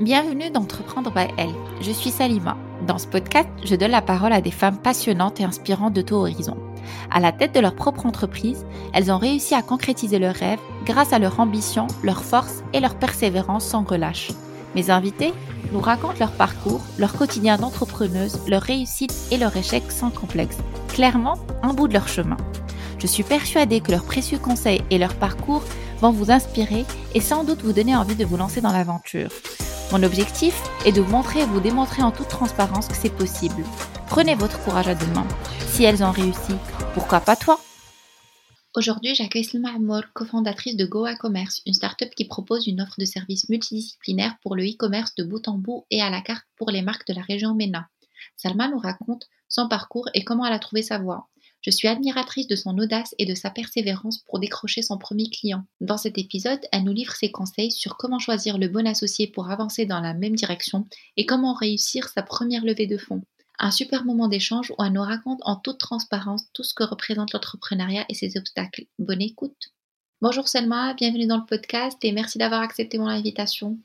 Bienvenue d'Entreprendre by Elle. Je suis Salima. Dans ce podcast, je donne la parole à des femmes passionnantes et inspirantes de tout horizon. À la tête de leur propre entreprise, elles ont réussi à concrétiser leurs rêves grâce à leur ambition, leur force et leur persévérance sans relâche. Mes invités nous racontent leur parcours, leur quotidien d'entrepreneuse, leur réussite et leur échec sans complexe. Clairement, un bout de leur chemin. Je suis persuadée que leurs précieux conseils et leur parcours vont vous inspirer et sans doute vous donner envie de vous lancer dans l'aventure. Mon objectif est de vous montrer et vous démontrer en toute transparence que c'est possible. Prenez votre courage à deux mains. Si elles ont réussi, pourquoi pas toi? Aujourd'hui, j'accueille Selma Amour, cofondatrice de Goa Commerce, une start-up qui propose une offre de services multidisciplinaires pour le e-commerce de bout en bout et à la carte pour les marques de la région MENA. Salma nous raconte son parcours et comment elle a trouvé sa voie. Je suis admiratrice de son audace et de sa persévérance pour décrocher son premier client. Dans cet épisode, elle nous livre ses conseils sur comment choisir le bon associé pour avancer dans la même direction et comment réussir sa première levée de fonds. Un super moment d'échange où elle nous raconte en toute transparence tout ce que représente l'entrepreneuriat et ses obstacles. Bonne écoute. Bonjour Selma, bienvenue dans le podcast et merci d'avoir accepté mon invitation.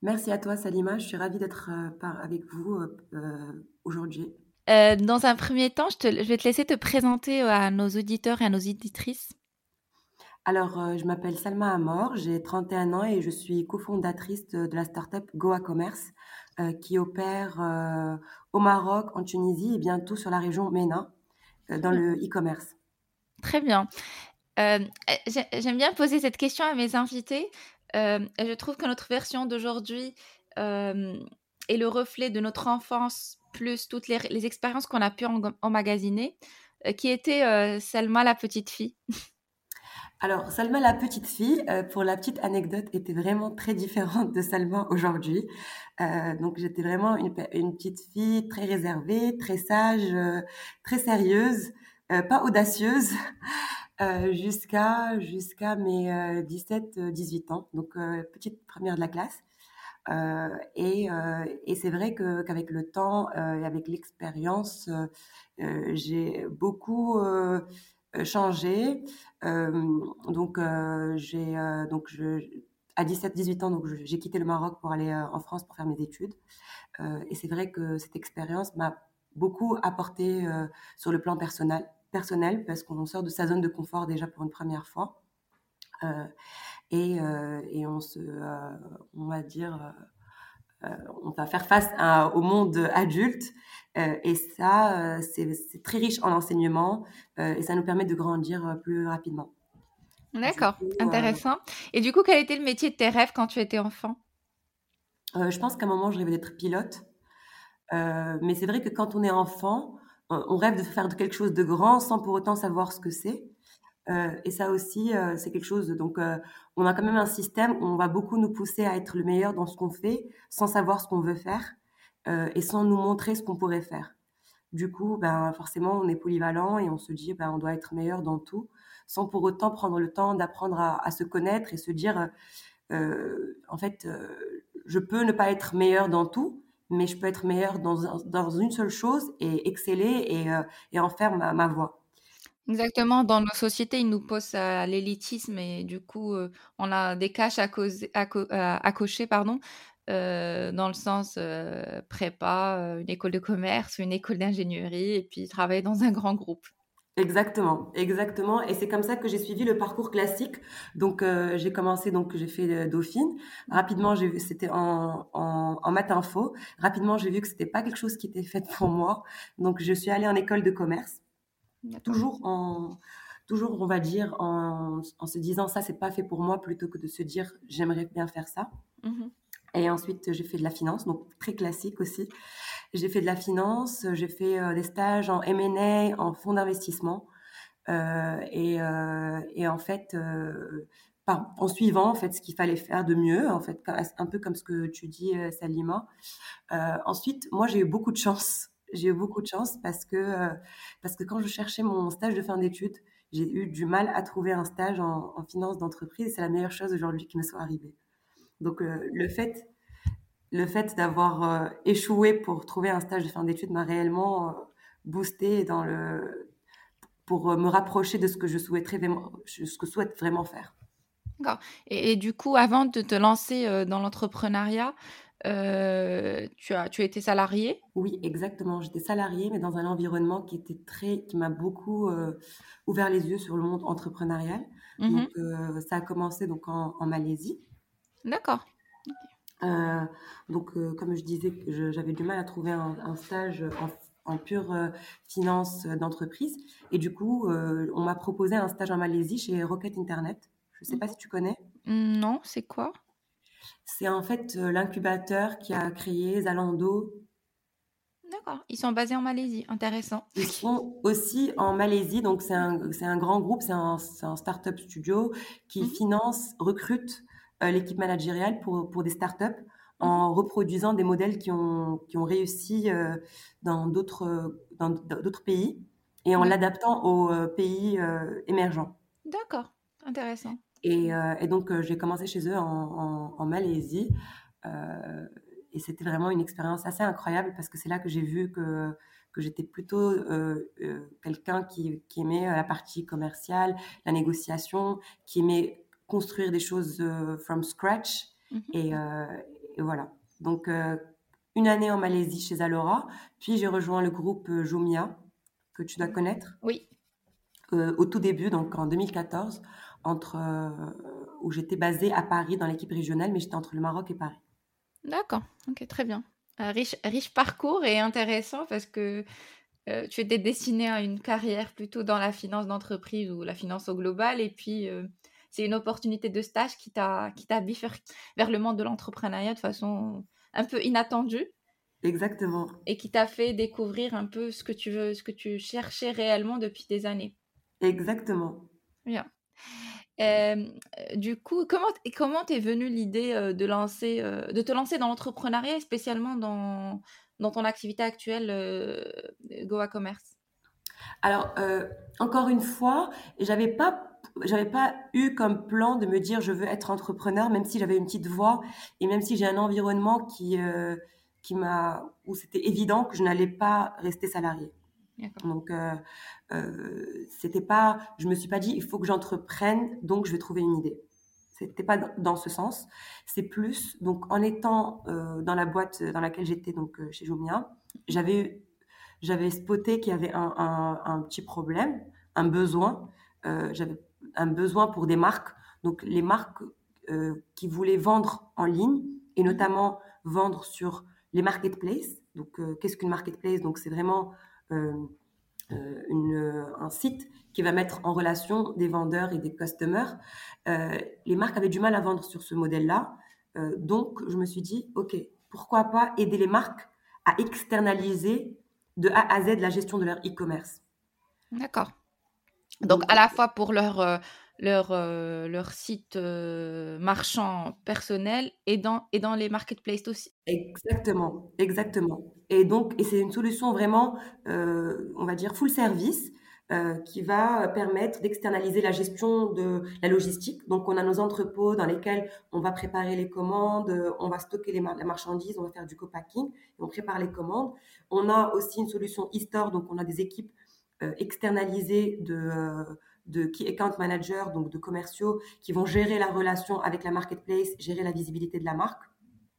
Merci à toi Salima, je suis ravie d'être euh, avec vous euh, euh, aujourd'hui. Euh, dans un premier temps, je, vais te laisser te présenter euh, à nos auditeurs et à nos auditrices. Alors, euh, je m'appelle Salma Amor, j'ai 31 ans et je suis cofondatrice de, la startup Goa Commerce qui opère au Maroc, en Tunisie et bientôt sur la région MENA dans le e-commerce. Très bien. J'aime bien poser cette question à mes invités. je trouve que notre version d'aujourd'hui est le reflet de notre enfance plus toutes les, expériences qu'on a pu emmagasiner, euh, qui était euh, Salma la petite fille. Alors, Salma la petite fille, euh, pour la petite anecdote, était vraiment très différente de Salma aujourd'hui. donc, j'étais vraiment une, petite fille très réservée, très sage, très sérieuse, pas audacieuse, jusqu'à jusqu'à mes 17-18 ans. Donc, petite première de la classe. Euh, et, euh, et c'est vrai qu'avec le temps euh, et avec l'expérience, j'ai beaucoup changé. donc j'ai donc je à 17-18 ans, j'ai quitté le Maroc pour aller en France pour faire mes études. et c'est vrai que cette expérience m'a beaucoup apporté sur le plan personnel, personnel parce qu'on sort de sa zone de confort déjà pour une première fois. Et, et, on se, on va dire, on va faire face au monde adulte. et ça, c'est très riche en enseignement et ça nous permet de grandir plus rapidement. D'accord, intéressant. Et du coup, quel était le métier de tes rêves quand tu étais enfant? Je pense qu'à un moment, je rêvais d'être pilote. mais c'est vrai que quand on est enfant, on rêve de faire quelque chose de grand sans pour autant savoir ce que c'est. Euh, et ça aussi, euh, c'est quelque chose. Donc, euh, on a quand même un système où on va beaucoup nous pousser à être le meilleur dans ce qu'on fait, sans savoir ce qu'on veut faire et sans nous montrer ce qu'on pourrait faire. Du coup, ben, forcément, on est polyvalent et on se dit, ben, on doit être meilleur dans tout, sans pour autant prendre le temps d'apprendre à, se connaître et se dire, en fait, je peux ne pas être meilleur dans tout, mais je peux être meilleur dans, dans une seule chose et exceller et, en faire ma, voie. Exactement, dans nos sociétés, ils nous posent à l'élitisme et du coup, euh, on a des caches à, cocher, pardon, euh, dans le sens euh, prépa, une école de commerce, une école d'ingénierie et puis travailler dans un grand groupe. Exactement, exactement. Et c'est comme ça que j'ai suivi le parcours classique. Donc, j'ai commencé, donc j'ai fait Dauphine. Rapidement, c'était en, en, en maths info. Rapidement, j'ai vu que c'était pas quelque chose qui était fait pour moi. Donc, je suis allée en école de commerce. Toujours en, toujours, on va dire, en, en se disant ça, c'est pas fait pour moi, plutôt que de se dire j'aimerais bien faire ça. Mmh et ensuite, j'ai fait de la finance, donc très classique aussi. J'ai fait de la finance, j'ai fait euh, des stages en M&A, en fonds d'investissement. Euh, et, euh, et, en fait, en suivant en fait ce qu'il fallait faire de mieux, en fait, un peu comme ce que tu dis, Salima. ensuite, moi, j'ai eu beaucoup de chance j'ai eu beaucoup de chance parce que, euh, parce que quand je cherchais mon stage de fin d'études, j'ai eu du mal à trouver un stage en, finance d'entreprise. C'est la meilleure chose aujourd'hui qui me soit arrivée. Donc euh, le fait, le fait d'avoir euh, échoué pour trouver un stage de fin d'études m'a réellement boosté dans le, pour me rapprocher de ce que je souhaiterais vraiment, ce que souhaite vraiment faire. Et, du coup, avant de te lancer dans l'entrepreneuriat, euh, tu as, tu étais salarié? Oui, exactement. J'étais salariée, mais dans un environnement qui était très, qui m'a beaucoup euh, ouvert les yeux sur le monde entrepreneurial. Mhm. Donc, euh, ça a commencé donc en, en Malaisie. D'accord. Donc, comme je disais, j'avais du mal à trouver un, un stage en, en pure finance d'entreprise. Et du coup, on m'a proposé un stage en Malaisie chez Rocket Internet. Je ne sais pas si tu connais. Non, c'est quoi? C'est en fait euh, l'incubateur qui a créé Zalando. D'accord. Ils sont basés en Malaisie. Intéressant. Ils sont aussi en Malaisie, donc c'est un, un grand groupe, c'est un, un startup studio qui Mhm. finance, recrute euh, l'équipe managériale pour, pour des startups en reproduisant des modèles qui ont, qui ont réussi euh, dans d'autres euh, dans d'autres pays et en Ouais. l'adaptant aux euh, pays euh, émergents. D'accord. Intéressant. Et, euh, et donc, euh, j'ai commencé chez eux en, en- en Malaisie. Euh, et c'était vraiment une expérience assez incroyable parce que c'est là que j'ai vu que, que j'étais plutôt euh, euh, quelqu'un qui, qui aimait la partie commerciale, la négociation, qui aimait construire des choses euh, from scratch. Mhm. Et, et voilà. Donc, une année en Malaisie chez Alora, puis j'ai rejoint le groupe Jumia, que tu dois connaître Oui. au tout début, donc en 2014, entre, euh, où j'étais basée à Paris dans l'équipe régionale, mais j'étais entre le Maroc et Paris. D'accord. Ok, très bien. Un riche, riche parcours et intéressant parce que euh, tu étais destiné à une carrière plutôt dans la finance d'entreprise ou la finance au global et puis euh, c'est une opportunité de stage qui t'a qui t'a bifurqué vers le monde de l'entrepreneuriat de façon un peu inattendue Exactement. et qui t'a fait découvrir un peu ce que tu veux, ce que tu cherchais réellement depuis des années. Exactement. Bien. Euh, du coup, comment comment t'es venue l'idée euh, de lancer, euh, de te lancer dans l'entrepreneuriat, spécialement dans ton activité actuelle Goa Commerce? Alors, encore une fois, j'avais pas, j'avais pas eu comme plan de me dire je veux être entrepreneur, même si j'avais une petite voix et même si j'ai un environnement qui, qui m'a, où c'était évident que je n'allais pas rester salarié. Donc, euh, euh, c'était pas, je me suis pas dit, il faut que j'entreprenne, donc je vais trouver une idée. C'était pas dans- ce sens. C'est plus, donc, en étant euh, dans la boîte dans laquelle j'étais, donc euh, chez Jumia, j'avais, j'avais spoté qu'il y avait un, un, un petit problème, un besoin. Euh, j'avais un besoin pour des marques. Donc, les marques qui voulaient vendre en ligne et notamment vendre sur les marketplaces. Donc, qu'est-ce qu'une marketplace? Donc, c'est vraiment une, euh, un site qui va mettre en relation des vendeurs et des customers. Euh, les marques avaient du mal à vendre sur ce modèle-là. Euh, donc, je me suis dit, OK, pourquoi pas aider les marques à externaliser de A à Z la gestion de leur e-commerce? D'accord. Donc, à la fois pour leur, euh, leur, euh, leur site euh, marchand personnel et dans, et dans les marketplaces aussi. Exactement, exactement. Et donc, et c'est une solution vraiment, euh, on va dire, full service, euh, qui va permettre d'externaliser la gestion de la logistique. Donc, on a nos entrepôts dans lesquels on va préparer les commandes, on va stocker les mar- la marchandise, on va faire du co-packing, on prépare les commandes. On a aussi une solution e-store, donc on a des équipes euh, externalisées de, de key account managers, donc de commerciaux, qui vont gérer la relation avec la marketplace, gérer la visibilité de la marque.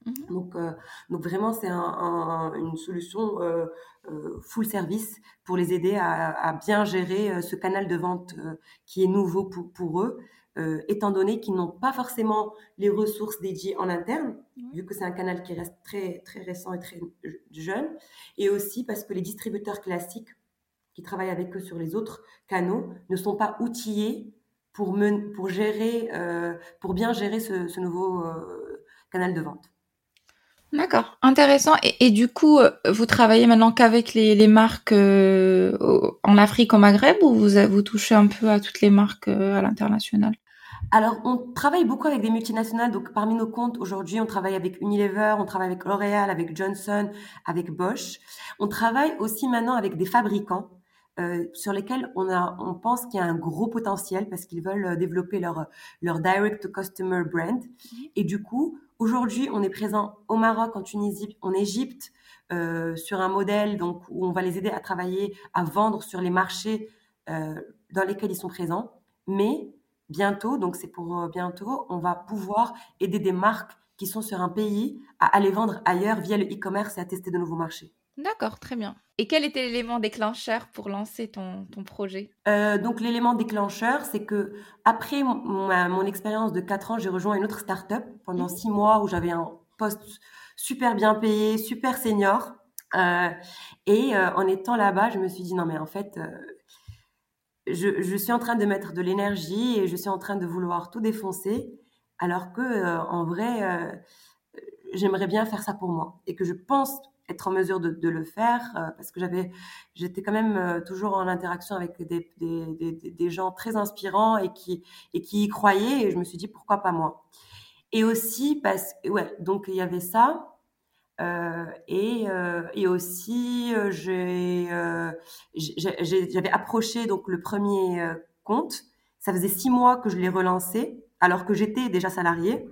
Mhm. Donc, euh, donc vraiment, c'est un, un- une solution euh, euh, full service pour les aider à, à bien gérer ce canal de vente qui est nouveau pour, pour eux, étant donné qu'ils n'ont pas forcément les ressources dédiées en interne, vu que c'est un canal qui reste très, très récent et très jeune, et aussi parce que les distributeurs classiques qui travaillent avec eux sur les autres canaux ne sont pas outillés pour, pour, gérer, euh, pour bien gérer ce, ce nouveau euh, canal de vente. D'accord, intéressant. Et, et du coup, euh, vous travaillez maintenant qu'avec les, les marques euh, en Afrique, au Maghreb, ou vous, vous touchez un peu à toutes les marques à l'international? Alors, on travaille beaucoup avec des multinationales. Donc, parmi nos comptes, aujourd'hui, on travaille avec Unilever, on travaille avec L'Oréal, avec Johnson, avec Bosch. On travaille aussi maintenant avec des fabricants euh, sur lesquels on, a, on pense qu'il y a un gros potentiel parce qu'ils veulent euh, développer leur, leur direct-to-customer brand. Et du coup, aujourd'hui, on est présent au Maroc, en Tunisie, en Égypte, euh, sur un modèle donc, où on va les aider à travailler, à vendre sur les marchés euh, dans lesquels ils sont présents. Mais bientôt, donc c'est pour bientôt, on va pouvoir aider des marques qui sont sur un pays à aller vendre ailleurs via le e-commerce et à tester de nouveaux marchés. D'accord, très bien. Et quel était l'élément déclencheur pour lancer ton, ton projet? Euh, Donc l'élément déclencheur, c'est que après mon, expérience de 4 ans, j'ai rejoint une autre start-up pendant 6 mhm. mois où j'avais un poste super bien payé, super senior. Euh, et euh, en étant là-bas, je me suis dit non mais en fait, je, je, suis en train de mettre de l'énergie et je suis en train de vouloir tout défoncer, alors que en vrai, j'aimerais bien faire ça pour moi et que je pense être en mesure de, le faire euh, parce que j'avais, j'étais quand même euh, toujours en interaction avec des, des, des, gens très inspirants et qui, et qui y croyaient et je me suis dit pourquoi pas moi? Et aussi parce ouais, donc il y avait ça. Euh, et, et aussi, j'ai, j'avais approché donc le premier compte. Ça faisait six mois que je l'ai relancé, alors que j'étais déjà salariée.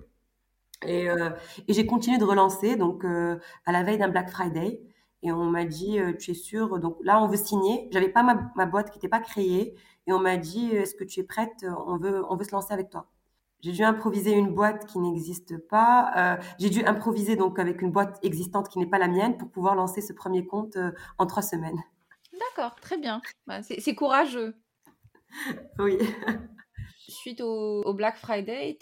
Et, euh, et j'ai continué de relancer, donc euh, à la veille d'un Black Friday. Et on m'a dit, euh, tu es sûr Donc là, on veut signer. J'avais pas ma, ma boîte qui n'était pas créée. Et on m'a dit, est-ce que tu es prête? On veut, on veut se lancer avec toi. J'ai dû improviser une boîte qui n'existe pas. J'ai dû improviser donc avec une boîte existante qui n'est pas la mienne pour pouvoir lancer ce premier compte en trois semaines. D'accord, très bien. Bah, c'est courageux. oui suite au, Black Friday,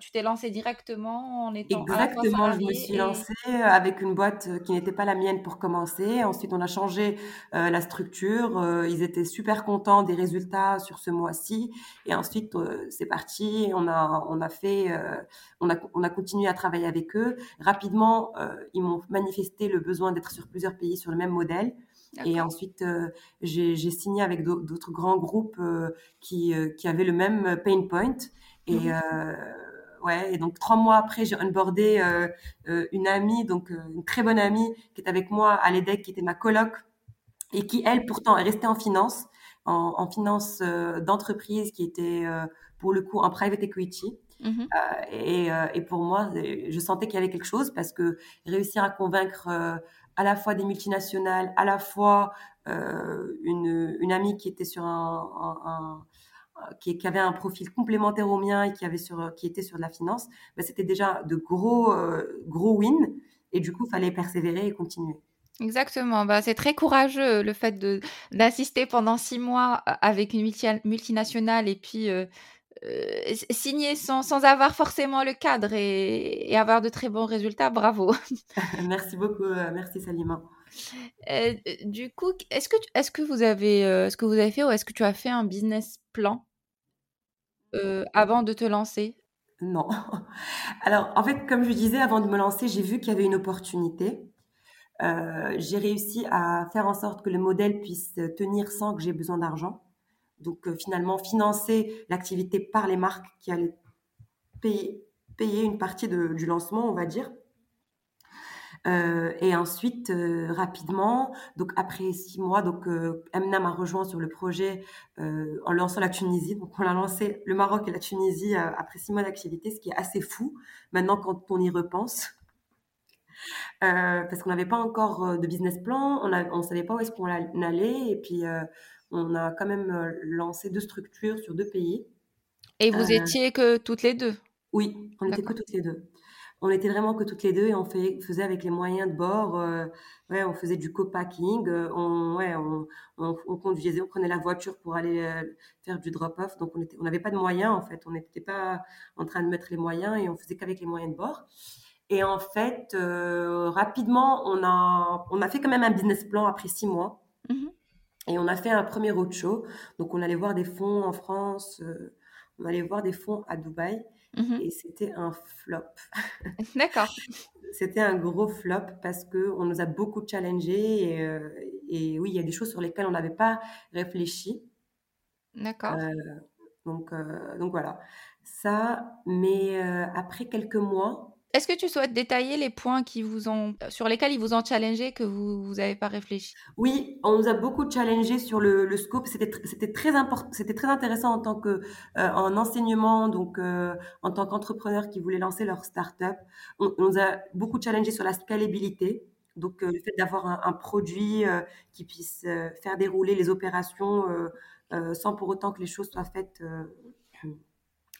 tu t'es lancé directement en étant Exactement, je me suis lancée euh, avec une boîte euh, qui n'était pas la mienne pour commencer. Ensuite, on a changé euh, la structure. ils étaient super contents des résultats sur ce mois-ci. Et ensuite, c'est parti. On a, on a fait, on a, on a continué à travailler avec eux. Rapidement, ils m'ont manifesté le besoin d'être sur plusieurs pays sur le même modèle. Et ensuite, euh, j'ai signé avec d'autres grands groupes euh, qui, euh, qui, avaient le même pain point. Et, mmh ouais, et donc, trois mois après, j'ai onboardé une amie, donc une très bonne amie, qui est avec moi à l'EDEC, qui était ma coloc, et qui, elle, pourtant, est restée en finance, en, en finance d'entreprise, qui était, pour le coup, en private equity. Mmh et, et, pour moi, je sentais qu'il y avait quelque chose parce que réussir à convaincre à la fois des multinationales, à la fois euh, une, amie qui était sur un, qui, avait un profil complémentaire au mien et qui avait sur qui était sur de la finance, bah, c'était déjà de gros euh, gros wins et du coup fallait persévérer et continuer. Exactement, bah, c'est très courageux le fait d'assister pendant six mois avec une multinationale et puis euh, euh, signer sans, sans, avoir forcément le cadre et, et, avoir de très bons résultats, bravo. merci beaucoup, euh, merci Salima. Euh, du coup, est-ce que, est-ce que vous avez, ce que vous avez fait ou est-ce que tu as fait un business plan avant de te lancer? Non. Alors, en fait, comme je disais, avant de me lancer, j'ai vu qu'il y avait une opportunité. j'ai réussi à faire en sorte que le modèle puisse tenir sans que j'ai besoin d'argent. Donc euh, finalement, financer l'activité par les marques qui allaient payer, payer une partie du lancement, on va dire. Euh, et ensuite, euh, rapidement, donc après six mois, donc euh, m'a rejoint sur le projet en lançant la Tunisie. Donc on a lancé le Maroc et la Tunisie après six mois d'activité, ce qui est assez fou maintenant quand on y repense. parce qu'on n'avait pas encore de business plan, on ne savait pas où est-ce qu'on allait, et puis on a quand même euh, lancé deux structures sur deux pays. Et vous euh, étiez que toutes les deux? Oui, on n'était que toutes les deux. On était vraiment que toutes les deux et on fait, faisait avec les moyens de bord. Euh, ouais, on faisait du co-packing, on, ouais, on, on, conduisait, on prenait la voiture pour aller faire du drop-off. Donc on n'avait on pas de moyens en fait. On n'était pas en train de mettre les moyens et on faisait qu'avec les moyens de bord. Et en fait, rapidement, on a, on a fait quand même un business plan après six mois. Mmh et on a fait un premier roadshow. Donc, on allait voir des fonds en France, euh, on allait voir des fonds à Dubaï. Mhm. Et c'était un flop. D'accord. c'était un gros flop parce qu'on nous a beaucoup challengés. Et, euh, et, oui, il y a des choses sur lesquelles on n'avait pas réfléchi. D'accord. Euh, donc, donc voilà. Ça, mais après quelques mois, est-ce que tu souhaites détailler les points qui vous ont, sur lesquels ils vous ont challengé que vous n'avez pas réfléchi? Oui, on nous a beaucoup challengé sur le, scope. C'était, très important, c'était très intéressant en tant que euh, en enseignement, donc euh, en tant qu'entrepreneur qui voulait lancer leur start-up. On, nous a beaucoup challengé sur la scalabilité. Donc, euh, le fait d'avoir un, produit qui puisse faire dérouler les opérations sans pour autant que les choses soient faites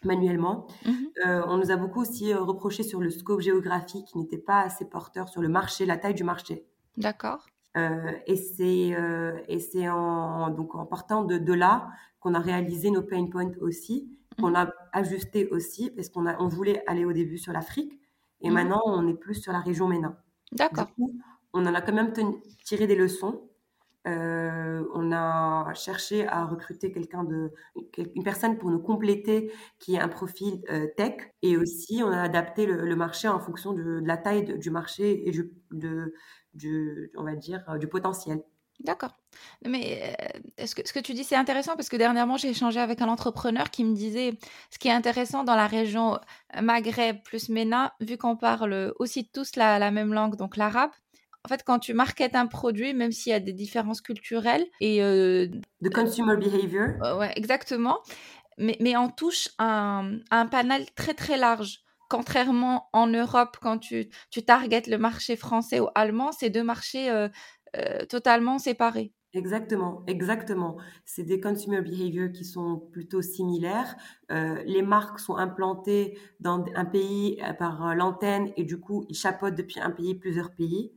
manuellement. Mhm. on nous a beaucoup aussi reproché sur le scope géographique qui n'était pas assez porteur sur le marché, la taille du marché. D'accord. et c'est et c'est en donc en partant de, de là qu'on a réalisé nos pain points aussi, qu'on mhm. a ajusté aussi parce qu'on a on voulait aller au début sur l'Afrique et mhm. maintenant on est plus sur la région MENA. D'accord. On en a quand même tiré des leçons euh, on a cherché à recruter quelqu'un de, une personne pour nous compléter qui ait un profil euh, tech et aussi on a adapté le, marché en fonction de, la taille du marché et du, de, on va dire, euh, du potentiel. D'accord. Mais ce que, ce que tu dis, c'est intéressant parce que dernièrement, j'ai échangé avec un entrepreneur qui me disait ce qui est intéressant dans la région Maghreb plus MENA, vu qu'on parle aussi tous la même langue, donc l'arabe, en fait, quand tu marketes un produit, même s'il y a des différences culturelles et euh, de consumer behavior. Euh, ouais, exactement. Mais, mais on touche un, un panel très très large. Contrairement en Europe, quand tu, tu targetes le marché français ou allemand, c'est deux marchés euh, totalement séparés. Exactement, exactement. C'est des consumer behavior qui sont plutôt similaires. les marques sont implantées dans un pays par l'antenne et du coup, ils chapeautent depuis un pays plusieurs pays.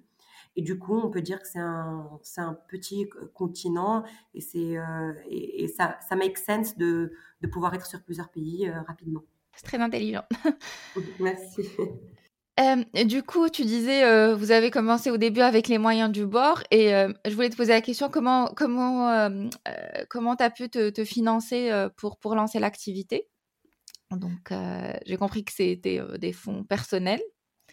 Et du coup, on peut dire que c'est un, un, petit continent et, c'est, euh, et, ça, ça make sense de, de, pouvoir être sur plusieurs pays euh, rapidement. C'est très intelligent. Merci. Euh, du coup, tu disais, vous avez commencé au début avec les moyens du bord, et je voulais te poser la question comment comment comment as pu te, te financer pour pour lancer l'activité? Donc, j'ai compris que c'était des fonds personnels.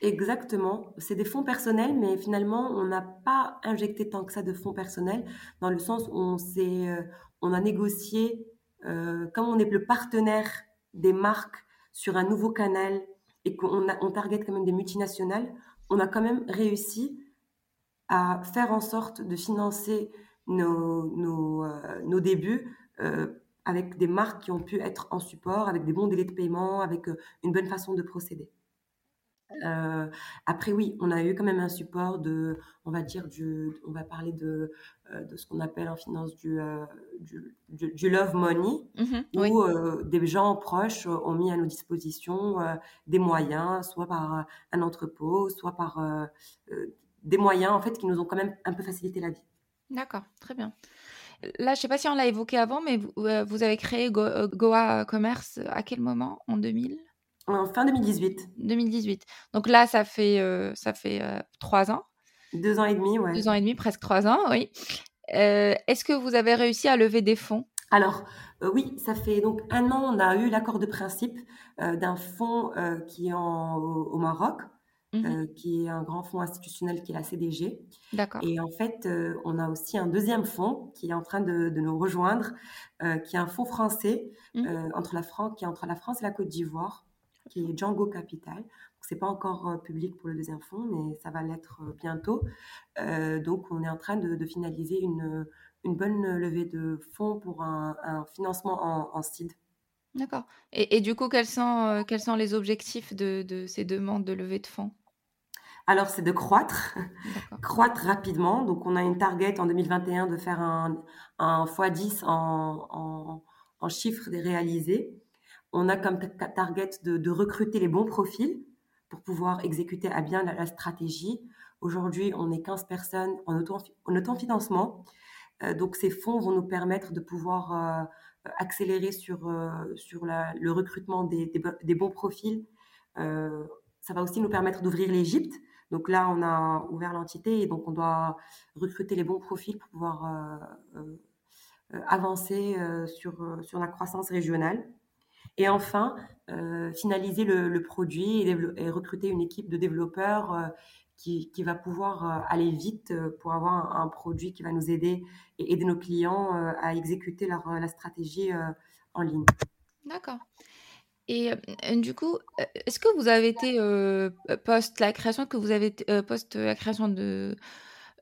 Exactement. C'est des fonds personnels, mais finalement, on n'a pas injecté tant que ça de fonds personnels, dans le sens où on, euh, on a négocié, euh, comme on est le partenaire des marques sur un nouveau canal et qu'on on target quand même des multinationales, on a quand même réussi à faire en sorte de financer nos, nos, euh, nos débuts avec des marques qui ont pu être en support, avec des bons délais de paiement, avec une bonne façon de procéder. Euh, après, oui, on a eu quand même un support de, on va dire, du, on va parler de, euh, de ce qu'on appelle en finance du, euh, du, love money, mmh où des gens proches ont mis à nos dispositions des moyens, soit par un entrepôt, soit par des moyens, en fait, qui nous ont quand même un peu facilité la vie. D'accord, très bien. Là, je ne sais pas si on l'a évoqué avant, mais vous, vous avez créé Goa Commerce à quel moment? En 2000 en fin 2018. 2018. Donc là, ça fait, euh, ça fait euh, trois ans. Deux ans et demi, ouais. Deux ans et demi, presque trois ans, oui. Euh, est-ce que vous avez réussi à lever des fonds? Alors, oui, ça fait donc un an, on a eu l'accord de principe d'un fonds qui est en, au, Maroc, mmh qui est un grand fonds institutionnel qui est la CDG. D'accord. Et en fait, on a aussi un deuxième fonds qui est en train de, de nous rejoindre, qui est un fonds français entre la France, qui est entre la France et la Côte d'Ivoire qui est Django Capital. Ce n'est pas encore euh, public pour le deuxième fonds, mais ça va l'être euh, bientôt. Euh, donc, on est en train de, finaliser une, une, bonne levée de fonds pour un, financement en, en seed. D'accord. Et, du coup, quels sont, quels sont les objectifs de, de ces demandes de levée de fonds? Alors, c'est de croître, croître rapidement. Donc, on a une target en 2021 de faire un, un x10 en, en, en chiffre réalisés on a comme target de, recruter les bons profils pour pouvoir exécuter à bien la, stratégie. Aujourd'hui, on est 15 personnes en, auto, en autofinancement. Euh, donc, ces fonds vont nous permettre de pouvoir euh, accélérer sur, euh, le recrutement des, bons profils. ça va aussi nous permettre d'ouvrir l'Égypte. Donc là, on a ouvert l'entité et donc on doit recruter les bons profils pour pouvoir avancer sur la croissance régionale. Et enfin, euh, finaliser le, produit et, recruter une équipe de développeurs euh, qui, va pouvoir euh, aller vite pour avoir un, produit qui va nous aider et aider nos clients à exécuter leur, la stratégie en ligne. D'accord. Et du coup, est-ce que vous avez été post la création que vous avez post la création de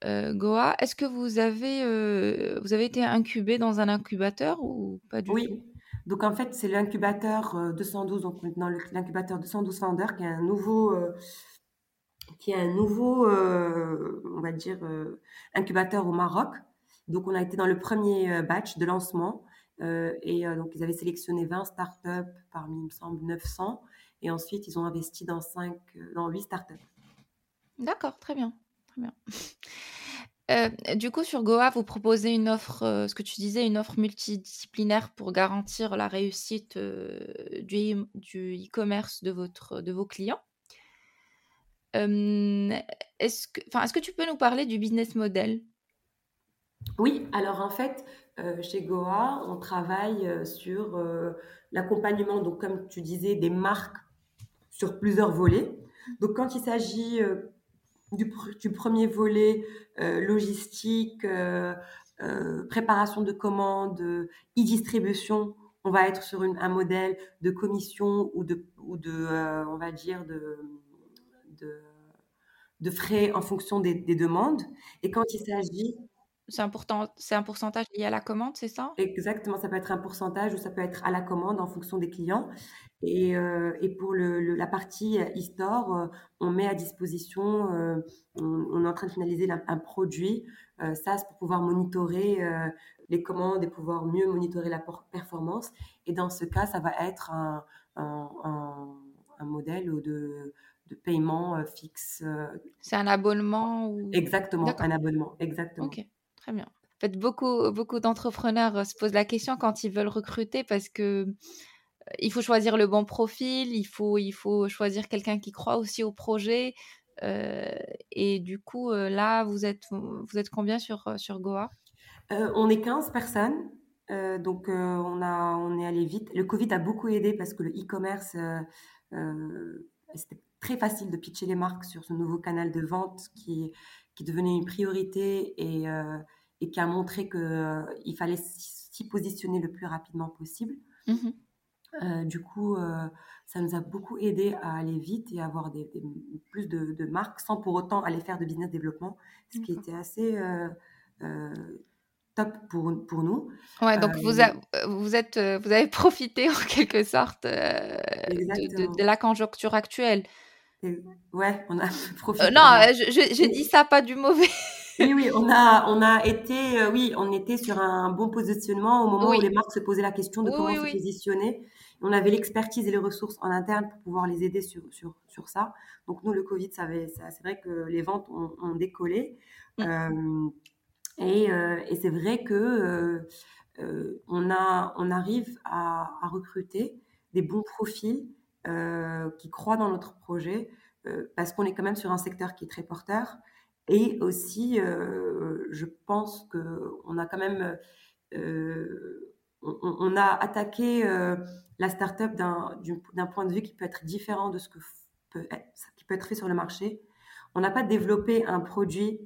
Goa, est-ce que vous avez vous avez été incubé dans un incubateur ou pas du oui. Donc en fait, c'est l'incubateur 212, euh, donc maintenant l'incubateur 212 Founder, qui est un nouveau, euh, qui est un nouveau, euh, on va dire, incubateur au Maroc. Donc on a été dans le premier batch de lancement et donc, ils avaient sélectionné 20 startups parmi, il me semble, 900. Et ensuite, ils ont investi dans, 5, dans 8 startups. D'accord, très bien. Très bien. Du coup, sur Goa, vous proposez une offre, ce que tu disais, une offre multidisciplinaire pour garantir la réussite du e-commerce de, de vos clients. est-ce, que, est-ce que tu peux nous parler du business model? Oui, alors en fait, chez Goa, on travaille sur l'accompagnement, donc comme tu disais, des marques sur plusieurs volets. Donc quand il s'agit du, premier volet euh, logistique, euh, euh, préparation de commandes, e-distribution, on va être sur un modèle de commission ou de, ou de on va dire, de, de, frais en fonction des, des demandes. Et quand il s'agit c'est important, c'est un pourcentage lié à la commande, c'est ça? Exactement, ça peut être un pourcentage ou ça peut être à la commande en fonction des clients. Et, euh, et pour le, la partie e-store, euh, on met à disposition, euh, on, est en train de finaliser un, produit SaaS pour pouvoir monitorer les commandes et pouvoir mieux monitorer la performance. Et dans ce cas, ça va être un, un, un modèle de, de paiement fixe. C'est un abonnement ou... Exactement, un abonnement, exactement. Ok. Très bien. En fait, beaucoup, beaucoup d'entrepreneurs euh, se posent la question quand ils veulent recruter parce que euh, il faut choisir le bon profil, il faut, il faut choisir quelqu'un qui croit aussi au projet. Euh, et du coup, là, vous êtes, vous êtes combien sur, sur Goa? On est 15 personnes. donc, on, a, on est allé vite. Le Covid a beaucoup aidé parce que le e-commerce, c'était très facile de pitcher les marques sur ce nouveau canal de vente qui, qui devenait une priorité et, euh, et qui a montré qu'il euh, il fallait s'y positionner le plus rapidement possible. Mmh euh, du coup, ça nous a beaucoup aidé à aller vite et avoir des, plus de, marques sans pour autant aller faire de business développement, ce qui était assez top pour, pour nous. Ouais, donc vous, vous, êtes, vous avez profité en quelque sorte de, de, la conjoncture actuelle. Ouais, on a profité. Euh, non, euh, je, dis ça pas du mauvais. oui, oui, on a, on a été, euh, oui, on était sur un bon positionnement au moment où les marques se posaient la question de comment se positionner. On avait l'expertise et les ressources en interne pour pouvoir les aider sur, sur, sur ça. Donc nous, le Covid, ça, c'est vrai que les ventes ont, décollé. Mm. et, et c'est vrai que on, a, on arrive à, à recruter des bons profils qui croient dans notre projet, euh, parce qu'on est quand même sur un secteur qui est très porteur. Et aussi, euh, je pense qu'on a quand même, on, a attaqué la startup d'un point de vue qui peut être différent de ce que peut qui peut être fait sur le marché. On n'a pas développé un produit,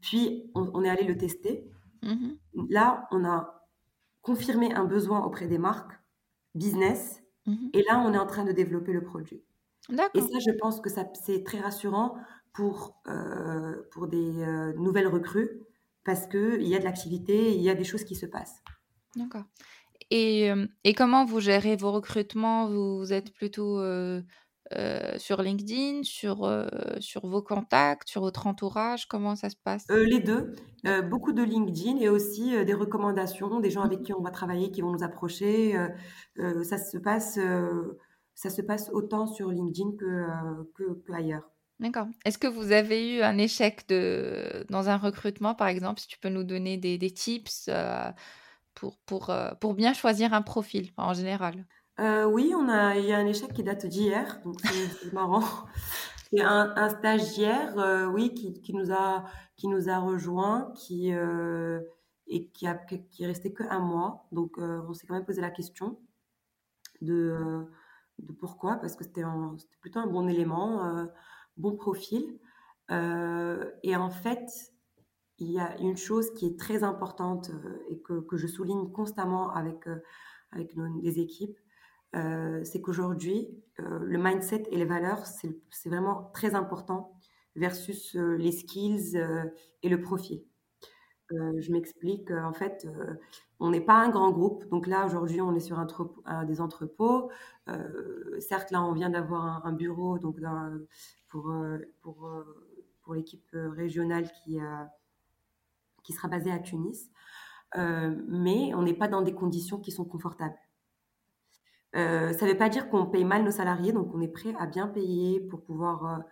puis on, est allé le tester. Mm-hmm. Là, on a confirmé un besoin auprès des marques, business, Mmh et là, on est en train de développer le produit. Et ça, je pense que c'est très rassurant pour, euh, pour des euh, nouvelles recrues parce qu'il y a de l'activité, il y a des choses qui se passent. D'accord. Et, euh, et, comment vous gérez vos recrutements? Vous, êtes plutôt sur LinkedIn, sur, sur vos contacts, sur votre entourage Comment ça se passe? Les deux. beaucoup de LinkedIn et aussi des recommandations, des gens avec qui on va travailler, qui vont nous approcher. ça, se passe, ça se passe autant sur LinkedIn que, que, ailleurs. D'accord. Est-ce que vous avez eu un échec de, dans un recrutement, par exemple, si tu peux nous donner des, des tips pour, pour, pour bien choisir un profil en général euh, oui, on a, il y a un échec qui date d'hier, donc c'est marrant. C'est un, un stagiaire, euh, oui, qui, qui, nous a, qui nous a rejoint, qui euh, et qui a qui est resté que un mois. Donc, on s'est quand même posé la question de, de pourquoi, parce que c'était plutôt un bon élément, bon profil. Et en fait, il y a une chose qui est très importante et que, que je souligne constamment avec avec nos, les équipes, c'est qu'aujourd'hui, euh, le mindset et les valeurs, c'est vraiment très important versus euh, les skills et le profil. je m'explique, en fait, on n'est pas un grand groupe. Donc là, aujourd'hui, on est sur un, des entrepôts. certes, là, on vient d'avoir un, bureau donc, pour, pour, pour l'équipe régionale qui, qui sera basée à Tunis. mais on n'est pas dans des conditions qui sont confortables. Ça ne veut pas dire qu'on paye mal nos salariés, donc on est prêt à bien payer pour pouvoir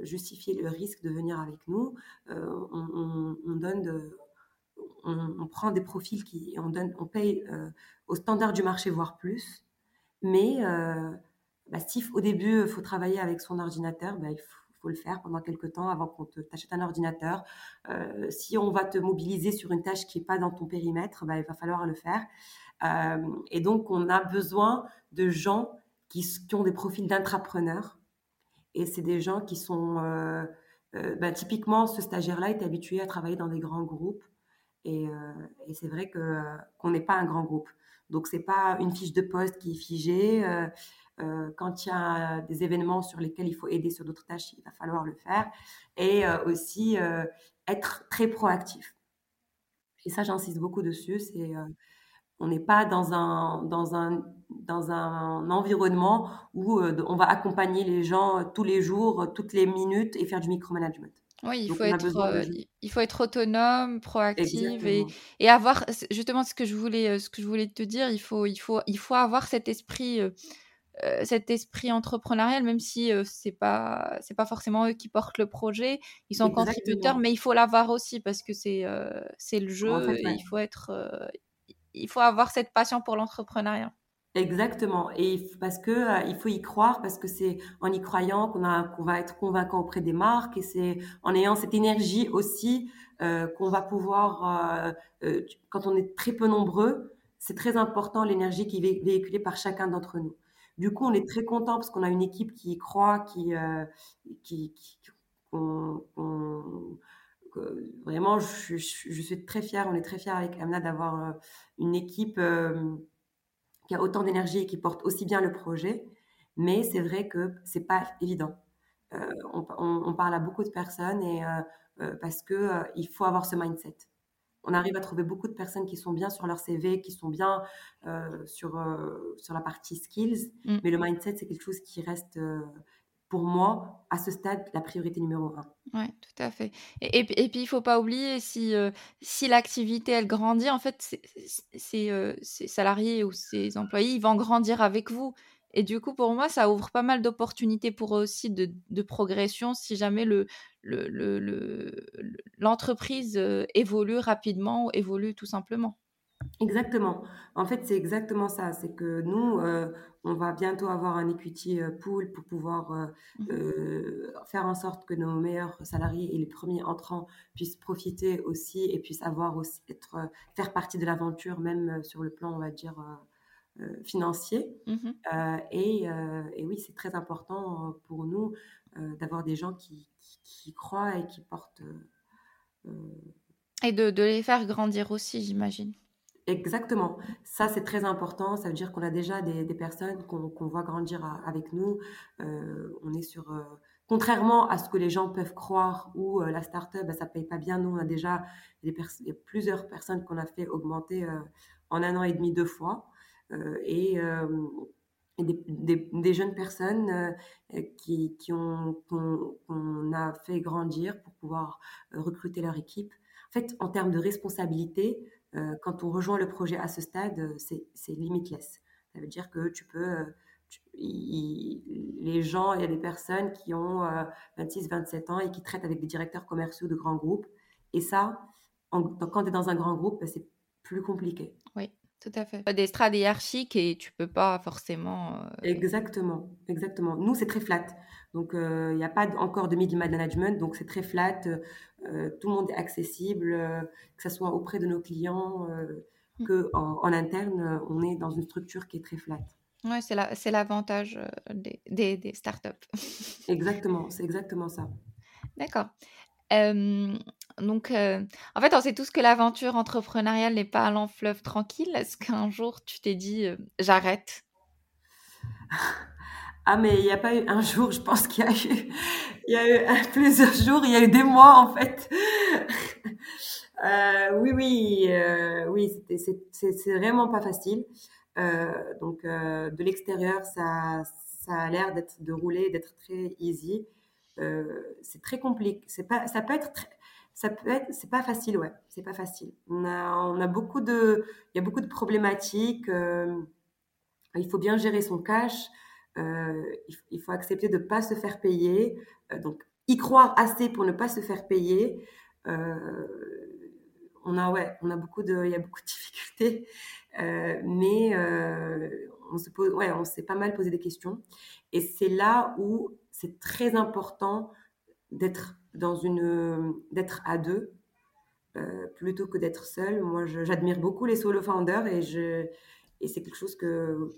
justifier le risque de venir avec nous. On, donne on, prend des profils qui on donne, on paye au standard du marché voire plus. Mais bah, si au début il faut travailler avec son ordinateur, bah, il faut le faire pendant quelques temps avant qu'on t'achète un ordinateur. Euh, si on va te mobiliser sur une tâche qui n'est pas dans ton périmètre, bah, il va falloir le faire. Euh, et donc, on a besoin de gens qui, ont des profils d'intrapreneurs. Et c'est des gens qui sont... Euh, bah, typiquement, ce stagiaire-là est habitué à travailler dans des grands groupes. Et, c'est vrai que qu'on n'est pas un grand groupe. Donc, c'est pas une fiche de poste qui est figée. Euh, quand il y a des événements sur lesquels il faut aider sur d'autres tâches, il va falloir le faire. Et euh, aussi euh, être très proactif. Et ça, j'insiste beaucoup dessus. C'est on n'est pas dans un, dans, un, dans un environnement où on va accompagner les gens tous les jours, toutes les minutes et faire du micromanagement. Oui, il faut, être, il faut être autonome, proactive et, et, avoir justement ce que je voulais, ce que je voulais te dire. Il faut, il faut, il faut avoir cet esprit euh, cet esprit entrepreneurial, même si euh, c'est pas c'est pas forcément eux qui portent le projet, ils sont contributeurs, mais il faut l'avoir aussi parce que c'est euh, c'est le jeu. et il faut être il faut avoir cette passion pour l'entrepreneuriat. Exactement, et parce que il faut y croire, parce que c'est en y croyant qu'on a va être convaincant auprès des marques, et c'est en ayant cette énergie aussi qu'on va pouvoir, quand on est très peu nombreux, c'est très important l'énergie qui est véhiculée par chacun d'entre nous. Du coup, on est très content parce qu'on a une équipe qui y croit, qui, euh, qui, vraiment, je, suis très fière, on est très fière avec Amna d'avoir euh, une équipe euh, qui a autant d'énergie et qui porte aussi bien le projet. Mais c'est vrai que c'est pas évident. on, parle à beaucoup de personnes et parce que il faut avoir ce mindset on arrive à trouver beaucoup de personnes qui sont bien sur leur CV, qui sont bien euh, sur, euh, sur la partie skills, mm. mais le mindset, c'est quelque chose qui reste, euh, pour moi, à ce stade, la priorité numéro un. Oui, tout à fait. Et, puis, il faut pas oublier, si, si l'activité, elle grandit, en fait, ces salariés ou ces employés, ils vont grandir avec vous. Et du coup, pour moi, ça ouvre pas mal d'opportunités pour eux aussi de, progression si jamais le, l'entreprise le, le, évolue rapidement ou évolue tout simplement. Exactement. En fait, c'est exactement ça. C'est que nous, on va bientôt avoir un equity pool pour pouvoir mmh faire en sorte que nos meilleurs salariés et les premiers entrants puissent profiter aussi et puissent avoir aussi être faire partie de l'aventure, même sur le plan, on va dire financier. Mmh et, et, oui, c'est très important pour nous d'avoir des gens qui, qui croient et qui portent. Euh, et de, de, les faire grandir aussi, j'imagine. Exactement. Ça, c'est très important. Ça veut dire qu'on a déjà des, personnes qu'on voit grandir avec nous. Euh, on est sur. Euh, contrairement à ce que les gens peuvent croire, ou la start-up, bah, ça paye pas bien. Nous, on a déjà des a plusieurs personnes qu'on a fait augmenter en un an et demi deux fois. et des, jeunes personnes euh, qui, qui ont qu'on a fait grandir pour pouvoir euh, recruter leur équipe. En fait, en termes de responsabilité, euh, quand on rejoint le projet à ce stade, c'est limitless. Ça veut dire que tu peux, les gens, il y a des personnes qui ont 26, 27 ans et qui traitent avec des directeurs commerciaux de grands groupes. Et ça, quand tu es dans un grand groupe, ben, c'est plus compliqué. Oui. Tout à fait. Des strades hiérarchiques et tu peux pas forcément. Euh, exactement, exactement. Nous, c'est très flat. Donc, euh, il n'y a pas encore de middle management, donc c'est très flat. Euh, tout le monde est accessible, que ce soit auprès de nos clients, mmh. que en, interne, on est dans une structure qui est très flat. Oui, c'est l'avantage des, des, des startups. exactement, c'est exactement ça. D'accord donc, en fait, on sait tous que l'aventure entrepreneuriale n'est pas un long fleuve tranquille. Est-ce qu'un jour, tu t'es dit, j'arrête? Ah, mais il n'y a pas eu un jour, je pense qu'il y a eu, plusieurs jours, il y a eu des mois, en fait. Euh, oui, oui, oui, c'est vraiment pas facile. donc, de l'extérieur, ça, ça a l'air de rouler, d'être très easy. c'est très compliqué. C'est pas, ça peut être très, ça peut être, c'est pas facile, ouais, c'est pas facile. On a, beaucoup de, il y a beaucoup de problématiques. Euh, il faut bien gérer son cash. Euh, il, faut accepter de ne pas se faire payer. Euh, donc, y croire assez pour ne pas se faire payer. on a, ouais, on a beaucoup de, il y a beaucoup de difficultés, mais on se pose, ouais, on s'est pas mal posé des questions. Et c'est là où c'est très important d'être dans une d'être à deux euh, plutôt que d'être seul. Moi, j'admire beaucoup les solo founders et je et c'est quelque chose que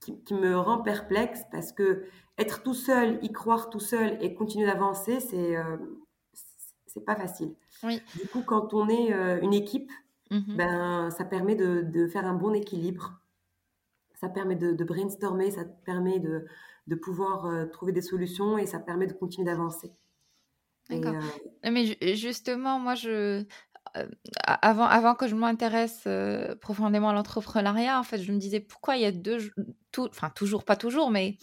qui, me rend perplexe parce que être tout seul, y croire tout seul et continuer d'avancer, c'est euh, c'est pas facile. Oui. Du coup, quand on est euh, une équipe, mm-hmm. ben ça permet de, de, faire un bon équilibre. Ça permet de, de brainstormer, ça permet de de pouvoir euh, trouver des solutions et ça permet de continuer d'avancer. D'accord. Euh, Mais justement, moi, je, euh, avant, avant que je m'intéresse profondément à l'entrepreneuriat, en fait, je me disais pourquoi il y a deux, tout, enfin toujours, pas toujours, mais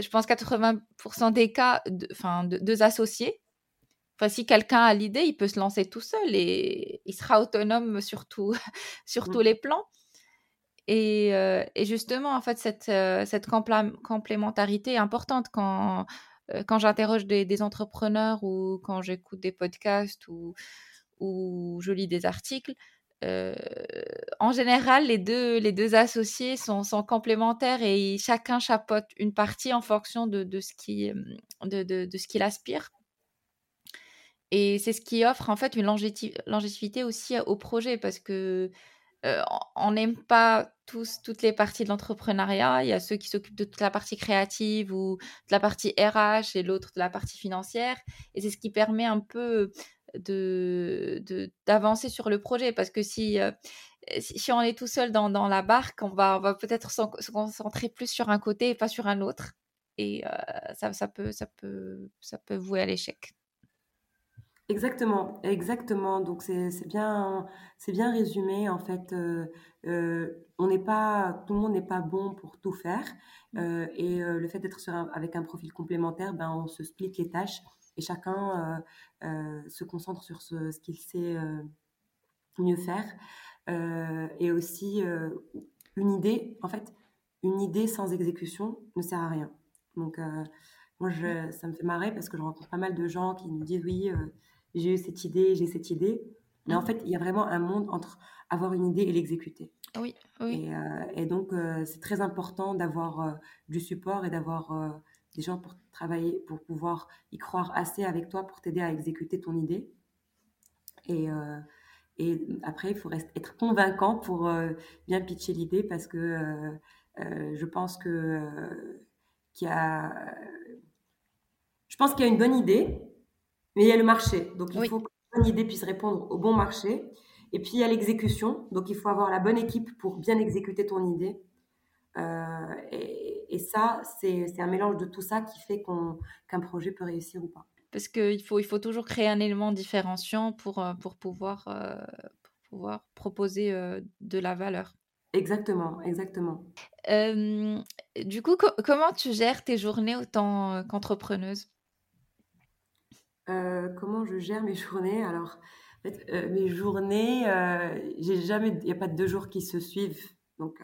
je pense 80% des cas, de, enfin, de, deux associés. Enfin, si quelqu'un a l'idée, il peut se lancer tout seul et il sera autonome sur, tout, sur tous les plans. Et, euh, et, justement, en fait, cette, euh, complémentarité est importante quand, euh, j'interroge des, entrepreneurs ou quand j'écoute des podcasts ou, je lis des articles. en général, les deux, associés sont, complémentaires et chacun chapeaute une partie en fonction de, ce qu'il de, ce qu'il aspire. Et c'est ce qui offre en fait une longévité aussi au projet parce que euh, on n'aime pas tous toutes les parties de l'entrepreneuriat. Il y a ceux qui s'occupent de toute la partie créative ou de la partie RH et l'autre de la partie financière. Et c'est ce qui permet un peu de d'avancer sur le projet parce que si, euh, si, on est tout seul dans, dans la barque, on va, on va peut-être se concentrer plus sur un côté et pas sur un autre. Et euh, ça, ça, peut, ça, peut, ça peut vouer à l'échec. Exactement, exactement. Donc c'est bien, c'est bien résumé en fait. Euh, euh, on n'est pas, tout le monde n'est pas bon pour tout faire, mmh. euh, et le fait d'être avec un profil complémentaire, ben on se split les tâches et chacun se concentre sur ce, ce qu'il sait mieux faire. et aussi une idée, en fait, une idée sans exécution ne sert à rien. Donc moi, je, ça me fait marrer parce que je rencontre pas mal de gens qui me disent oui j'ai eu cette idée, j'ai cette idée. Mais en mmh. fait, il y a vraiment un monde entre avoir une idée et l'exécuter. Oui, oui. Et, euh, donc, euh, c'est très important d'avoir euh, du support et d'avoir des gens pour travailler, pour pouvoir y croire assez avec toi pour t'aider à exécuter ton idée. Et, et après, il faut rester, être convaincant pour bien pitcher l'idée parce que je pense que qu'il y a, je pense qu'il y a une bonne idée, mais il y a le marché. Donc, il faut que bonne idée puisse répondre au bon marché. Et puis, il y a l'exécution. Donc, il faut avoir la bonne équipe pour bien exécuter ton idée. Euh, et, ça, c'est un mélange de tout ça qui fait qu'un projet peut réussir ou pas. Parce qu'il faut, il faut toujours créer un élément différenciant pour, euh, pour, pouvoir, euh, pour pouvoir proposer de la valeur. Exactement, exactement. du coup, comment tu gères tes journées autant qu'entrepreneuse? Euh, comment je gère mes journées Alors, euh, mes journées, euh, il n'y a pas de deux jours qui se suivent. Donc,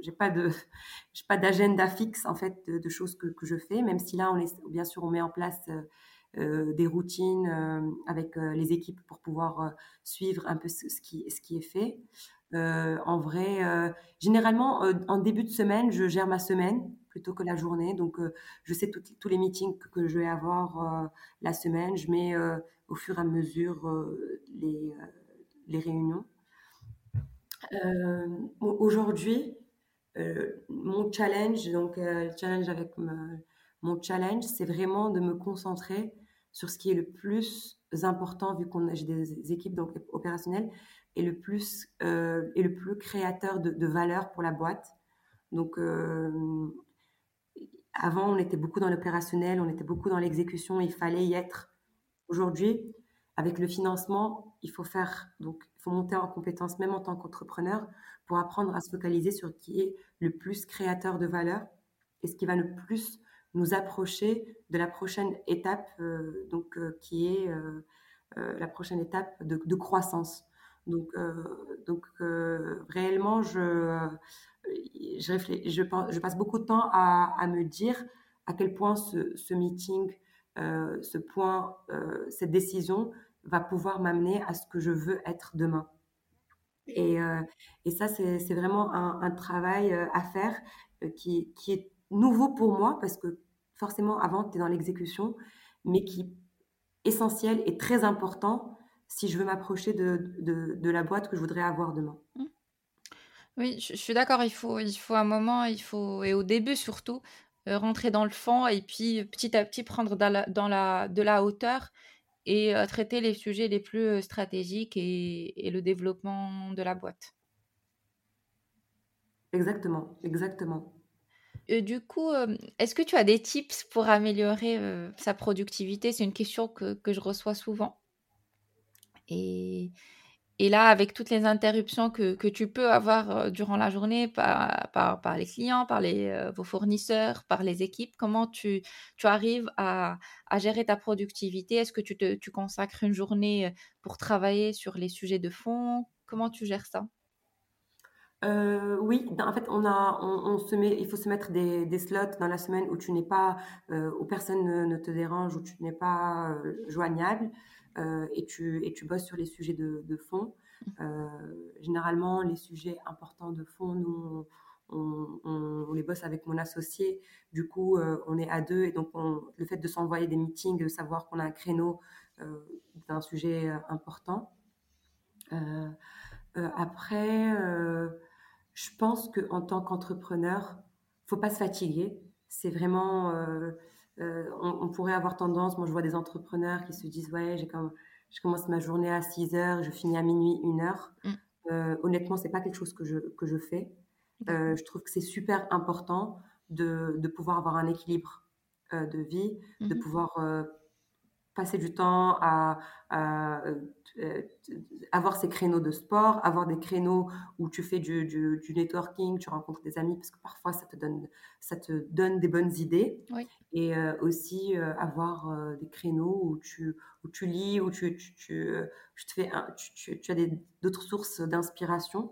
j'ai pas de, pas d'agenda fixe en fait de, choses que, que, je fais. Même si là, bien sûr, on met en place des routines avec les équipes pour pouvoir suivre un peu ce, qui, ce qui est fait. en vrai, généralement, en début de semaine, je gère ma semaine plutôt que la journée. Donc, euh, je sais tous les meetings que, je vais avoir euh, la semaine. Je mets euh, au fur et à mesure les, réunions. Aujourd'hui, mon challenge, donc le challenge avec mon challenge, c'est vraiment de me concentrer sur ce qui est le plus important, vu qu'on a des équipes donc, opérationnelles, et le plus, et le plus créateur de valeur pour la boîte. Donc, avant, on était beaucoup dans l'opérationnel, on était beaucoup dans l'exécution, il fallait y être. Aujourd'hui, avec le financement, il faut faire, donc, il faut monter en compétence, même en tant qu'entrepreneur, pour apprendre à se focaliser sur qui est le plus créateur de valeur et ce qui va le plus nous approcher de la prochaine étape, euh, donc, euh, qui est la prochaine étape de, croissance. Donc réellement, je, je, passe beaucoup de temps à, me dire à quel point ce, meeting, ce point, cette décision va pouvoir m'amener à ce que je veux être demain. Et, euh, ça, c'est vraiment un, travail euh, à faire euh, qui, est nouveau pour moi parce que forcément, avant, tu es dans l'exécution, mais qui est essentiel et très important si je veux m'approcher de, la boîte que je voudrais avoir demain. Oui, je, suis d'accord. Il faut, il faut un moment, il faut, et au début surtout, rentrer dans le fond et puis petit à petit prendre dans la, dans la, de la hauteur et traiter les sujets les plus stratégiques et, le développement de la boîte. Exactement, exactement. du coup, est-ce que tu as des tips pour améliorer sa productivité? C'est une question que, que, je reçois souvent. Et, et là, avec toutes les interruptions que, que tu peux avoir euh, durant la journée par, par, par les clients, par les, euh, vos fournisseurs, par les équipes, comment tu, tu arrives à, à, gérer ta productivité? Est-ce que tu, te, tu consacres une journée euh, pour travailler sur les sujets de fond? Comment tu gères ça? Oui, ben, en fait, on a, on, se met, il faut se mettre des, des, slots dans la semaine où tu n'es pas, où personne ne, te dérange, où tu n'es pas joignable. Euh, et, tu, et tu bosses sur les sujets de, fond. Euh, généralement, les sujets importants de fond, nous, on, les bosse avec mon associé. Du coup, euh, on est à deux et donc le fait de s'envoyer des meetings, de savoir qu'on a un créneau d'un sujet important. après, je pense qu'en tant qu'entrepreneur, faut pas se fatiguer. C'est vraiment euh, on, pourrait avoir tendance, moi je vois des entrepreneurs qui se disent ouais, j'ai comme, je commence ma journée à 6 heures, je finis à minuit, 1 heure. Mm. Euh, honnêtement, c'est pas quelque chose que je, que je fais. Euh, je trouve que c'est super important de, de, pouvoir avoir un équilibre de vie, de mm-hmm. pouvoir passer du temps à, euh, avoir ces créneaux de sport, avoir des créneaux où tu fais du, du, networking, tu rencontres des amis, parce que parfois ça te donne, ça te donne des bonnes idées. Et euh, aussi euh, avoir des créneaux où tu, où tu lis, où tu, tu, tu, te fais tu, tu, as d'autres sources d'inspiration.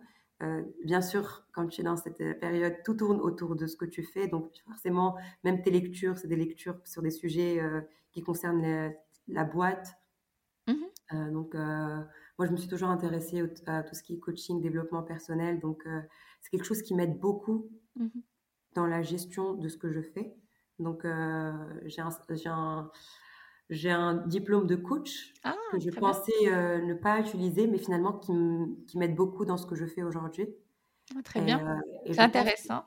bien sûr, quand tu es dans cette période, tout tourne autour de ce que tu fais. Donc, forcément, même tes lectures, c'est des lectures sur des sujets qui concernent les, la boîte. Mmh euh, donc, euh, moi, je me suis toujours intéressée à tout ce qui est coaching, développement personnel. Donc, euh, c'est quelque chose qui m'aide beaucoup mmh dans la gestion de ce que je fais. Donc, j'ai un, j'ai un, diplôme de coach ah, que je pensais ne pas utiliser, mais finalement qui m'aide beaucoup dans ce que je fais aujourd'hui. Ah, très bien. c'est intéressant.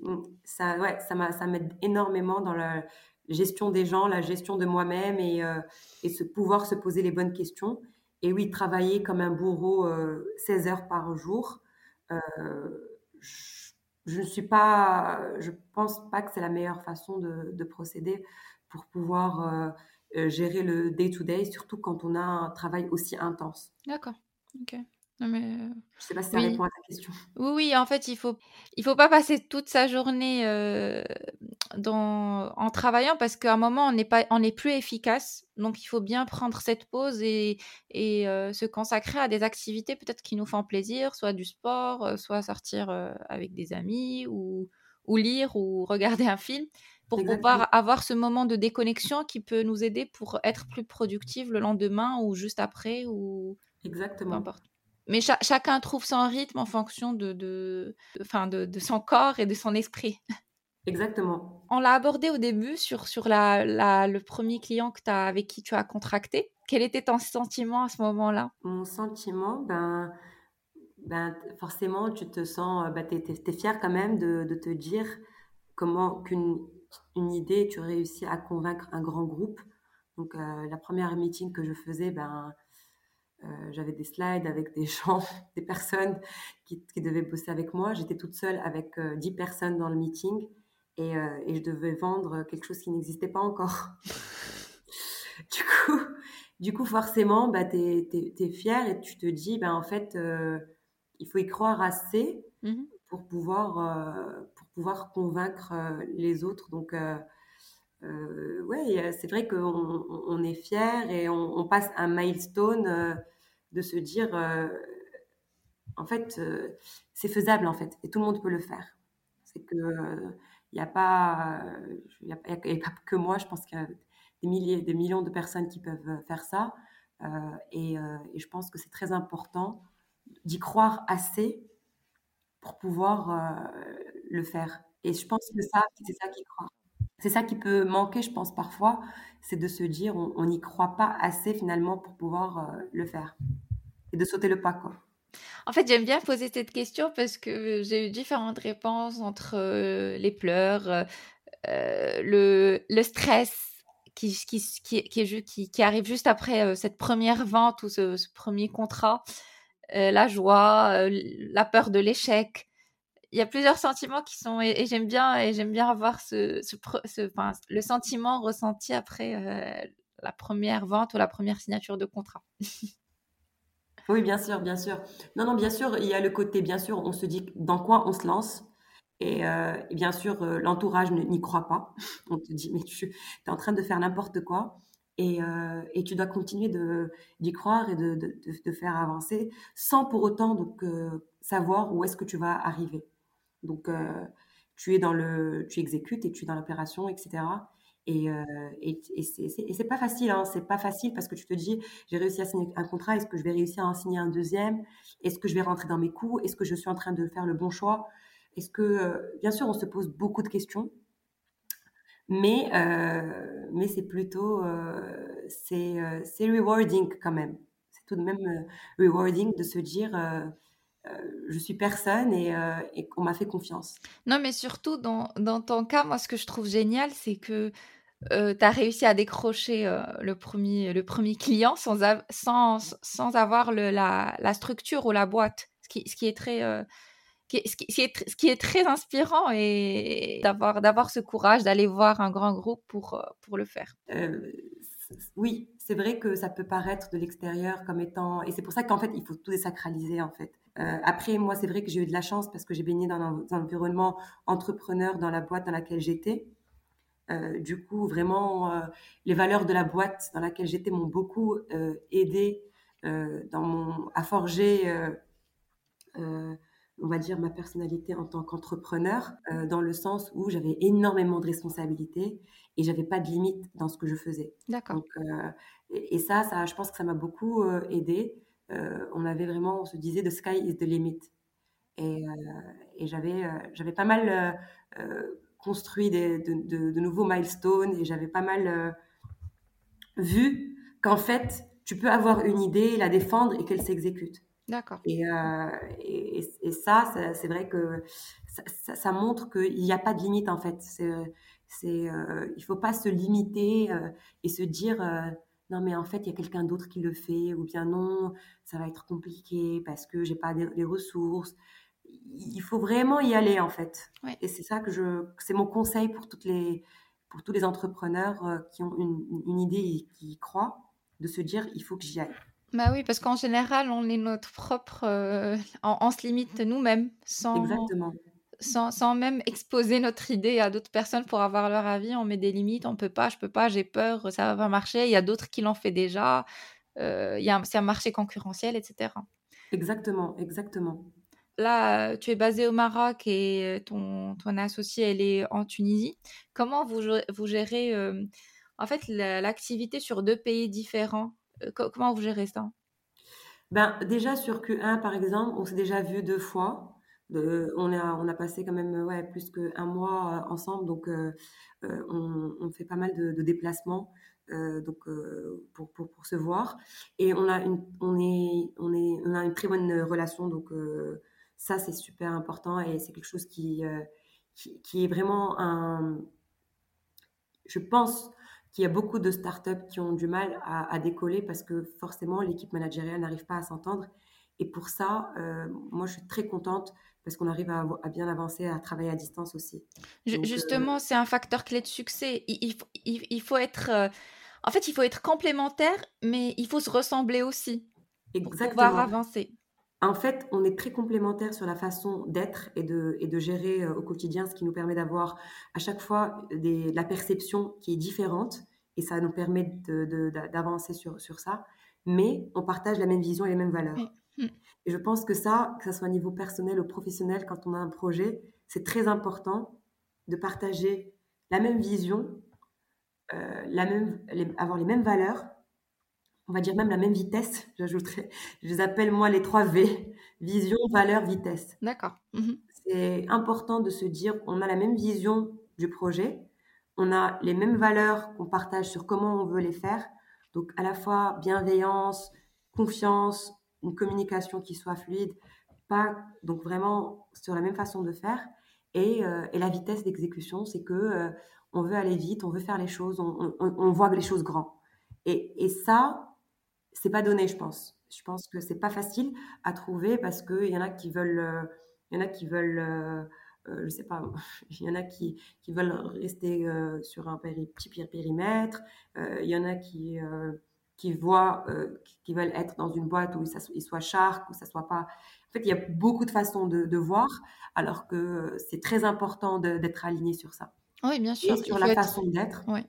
Mmh, ça, ouais, ça m'aide énormément dans la, gestion des gens, la gestion de moi-même et, euh, et se, pouvoir se poser les bonnes questions. Et oui, travailler comme un bourreau 16 euh, heures par jour, euh, je, ne suis pas, je pense pas que c'est la meilleure façon de, de procéder pour pouvoir gérer le day-to-day, surtout quand on a un travail aussi intense. D'accord. Ok. Non mais euh, Je sais pas si ça répond à ta question. Oui, oui, en fait, il faut, il faut pas passer toute sa journée euh, dans, en travaillant parce qu'à un moment, on n'est pas, on est plus efficace. Donc, il faut bien prendre cette pause et, et euh, se consacrer à des activités peut-être qui nous font plaisir, soit du sport, soit sortir avec des amis ou, ou lire ou regarder un film pour pouvoir avoir ce moment de déconnexion qui peut nous aider pour être plus productif le lendemain ou juste après ou Exactement. Peu importe. Mais chacun trouve son rythme en fonction de, de, de, de, son corps et de son esprit. Exactement. On l'a abordé au début sur, sur la, la, le premier client que as, avec qui tu as contracté. Quel était ton sentiment à ce moment-là? Mon sentiment, ben, ben, forcément, tu te sens, ben, tu es, fier quand même de, de te dire comment qu'une une idée, tu réussis à convaincre un grand groupe. Donc, euh, la première meeting que je faisais, ben, euh, j'avais des slides avec des gens, des personnes qui, devaient bosser avec moi. J'étais toute seule avec 10 euh, personnes dans le meeting et, euh, et, je devais vendre quelque chose qui n'existait pas encore. du, coup, du coup, forcément, bah, tu es, fière et tu te dis, bah, en fait, il faut y croire assez mmh pour, pouvoir, pour pouvoir convaincre les autres. Donc, ouais, c'est vrai qu'on on est fier et on, on, passe un milestone de se dire, en fait, c'est faisable en fait, et tout le monde peut le faire. C'est que il n'y a pas, il a, pas que moi. Je pense qu'il y a des milliers, des millions de personnes qui peuvent faire ça, et, et, je pense que c'est très important d'y croire assez pour pouvoir le faire. Et je pense que ça, c'est ça qui croit. C'est ça qui peut manquer, je pense, parfois, c'est de se dire on n'y croit pas assez finalement pour pouvoir le faire et de sauter le pas, quoi. En fait, j'aime bien poser cette question parce que j'ai eu différentes réponses entre les pleurs, le, le, stress qui, qui, qui, arrive juste après cette première vente ou ce, premier contrat, la joie, la peur de l'échec. Il y a plusieurs sentiments qui sont et, j'aime bien et j'aime bien avoir ce, le sentiment ressenti après la première vente ou la première signature de contrat. Oui, bien sûr, bien sûr. Non, non, bien sûr, il y a le côté, bien sûr, on se dit dans quoi on se lance. Et, euh, bien sûr, euh, l'entourage n'y croit pas. On te dit, mais tu es en train de faire n'importe quoi. Et, euh, tu dois continuer d'y croire et de, faire avancer sans pour autant donc, savoir où est-ce que tu vas arriver. Donc, tu es dans le, tu exécutes et tu es dans l'opération, etc. Et, euh, et, c'est pas facile, hein, c'est pas facile parce que tu te dis, j'ai réussi à signer un contrat, est-ce que je vais réussir à en signer un deuxième? Est-ce que je vais rentrer dans mes coûts Est-ce que je suis en train de faire le bon choix? Est-ce que, euh, bien sûr, on se pose beaucoup de questions, mais, euh, mais c'est plutôt, euh, c'est rewarding quand même. C'est tout de même rewarding de se dire, je suis personne et, et qu'on m'a fait confiance. Non, mais surtout dans, dans, ton cas, moi, ce que je trouve génial, c'est que tu as réussi à décrocher le, premier, le premier client sans, sans, sans avoir la, la, structure ou la boîte, ce qui, est très... inspirant et d'avoir d'avoir ce courage d'aller voir un grand groupe pour, pour le faire. oui, c'est vrai que ça peut paraître de l'extérieur comme étant... Et c'est pour ça qu'en fait, il faut tout désacraliser, en fait. Euh, après, moi, c'est vrai que j'ai eu de la chance parce que j'ai baigné dans un, environnement entrepreneur dans la boîte dans laquelle j'étais. Euh, du coup, vraiment, euh, les valeurs de la boîte dans laquelle j'étais m'ont beaucoup aidé dans mon, à forger, on va dire, ma personnalité en tant qu'entrepreneur, dans le sens où j'avais énormément de responsabilités et j'avais pas de limite dans ce que je faisais. D'accord. Et, et, ça, ça, je pense que ça m'a beaucoup aidé. Euh, on avait vraiment, on se disait, the sky is the limit. Et, euh, et j'avais, euh, j'avais pas mal construit des, de, de, nouveaux milestones et j'avais pas mal vu qu'en fait, tu peux avoir une idée, la défendre et qu'elle s'exécute. D'accord. Et, et, et, ça, c'est vrai que ça, ça, montre qu'il n'y a pas de limite en fait. C'est, c'est, il faut pas se limiter et se dire non mais en fait il y a quelqu'un d'autre qui le fait ou bien non ça va être compliqué parce que j'ai pas les ressources il faut vraiment y aller en fait et c'est ça que je c'est mon conseil pour toutes les pour tous les entrepreneurs euh, qui ont une, une idée et qui y croient de se dire il faut que j'y aille bah oui, parce qu'en général, on est notre propre. Euh, on, se limite nous-mêmes sans. Exactement sans, sans, même exposer notre idée à d'autres personnes pour avoir leur avis. On met des limites, on peut pas, je peux pas, j'ai peur, ça va pas marcher. Il y a d'autres qui l'ont fait déjà. Euh, il y a c'est un marché concurrentiel, etc. Exactement, exactement. Là, tu es basé au Maroc et ton, ton associé, elle est en Tunisie. Comment vous, vous gérez en fait l'activité sur deux pays différents? Comment vous gérez ça? Ben, Déjà sur Q1, par exemple, on s'est déjà vu deux fois on, a, on a passé quand même ouais, plus qu'un mois ensemble, donc on, fait pas mal de, déplacements. donc pour, pour, pour, se voir et on a une on est on est on a une très bonne relation donc ça c'est super important et c'est quelque chose qui, qui, est vraiment un je pense qu'il y a beaucoup de startups qui ont du mal à, à décoller parce que forcément l'équipe managériale n'arrive pas à s'entendre et pour ça moi je suis très contente parce qu'on arrive à, bien avancer, à travailler à distance aussi. Euh, justement, c'est un facteur clé de succès. Il, il, faut être, euh, en fait, il faut être complémentaire, mais il faut se ressembler aussi Exactement. pour pouvoir avancer. En fait, on est très complémentaires sur la façon d'être et de, et de gérer au quotidien, ce qui nous permet d'avoir à chaque fois des, la perception qui est différente et ça nous permet d'avancer sur, sur ça. Mais on partage la même vision et les mêmes valeurs. Mm. Et je pense que ça, que ce soit au niveau personnel ou professionnel, quand on a un projet, c'est très important de partager la même vision, euh, la même, avoir les mêmes valeurs, on va dire même la même vitesse, j'ajouterais. Je les appelle moi les trois V, vision, valeur, vitesse. D'accord. Mhm. C'est important de se dire, on a la même vision du projet, on a les mêmes valeurs qu'on partage sur comment on veut les faire. Donc à la fois bienveillance, confiance, une communication qui soit fluide, pas donc vraiment sur la même façon de faire. Et, euh, et la vitesse d'exécution, c'est que euh, on veut aller vite, on veut faire les choses, on, on, on voit les choses grands. Et, et ça, c'est pas donné, je pense. Je pense que c'est pas facile à trouver parce qu'il y en a qui veulent, euh, il y en a qui veulent, je sais pas, il y en a qui, qui veulent rester sur un petit périmètre, il y en a qui qui voient, euh, qui veulent être dans une boîte où il soit shark, où ça soit pas. En fait, il y a beaucoup de façons de, voir, alors que c'est très important d'être aligné sur ça. Oui, bien sûr. Et sur la façon d'être. Oui.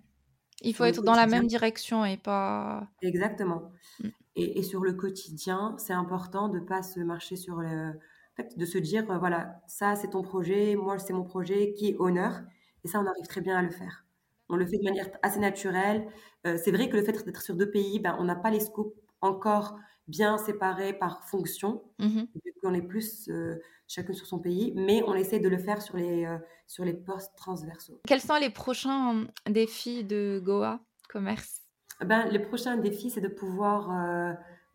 Il faut être dans la même direction et pas. Exactement. Mm. Et, sur le quotidien, c'est important de pas se marcher sur le. En fait, de se dire, euh, voilà, ça c'est ton projet, moi c'est mon projet, qui est honneur. Et ça, on arrive très bien à le faire. On le fait de manière assez naturelle. Euh, c'est vrai que le fait d'être sur deux pays, ben, on n'a pas les scopes encore bien séparés par fonction. Mmh on est plus euh, chacun sur son pays, mais on essaie de le faire sur les, euh, sur les postes transversaux. Quels sont les prochains défis de Goa Commerce? Ben, Les prochains défis, c'est de pouvoir,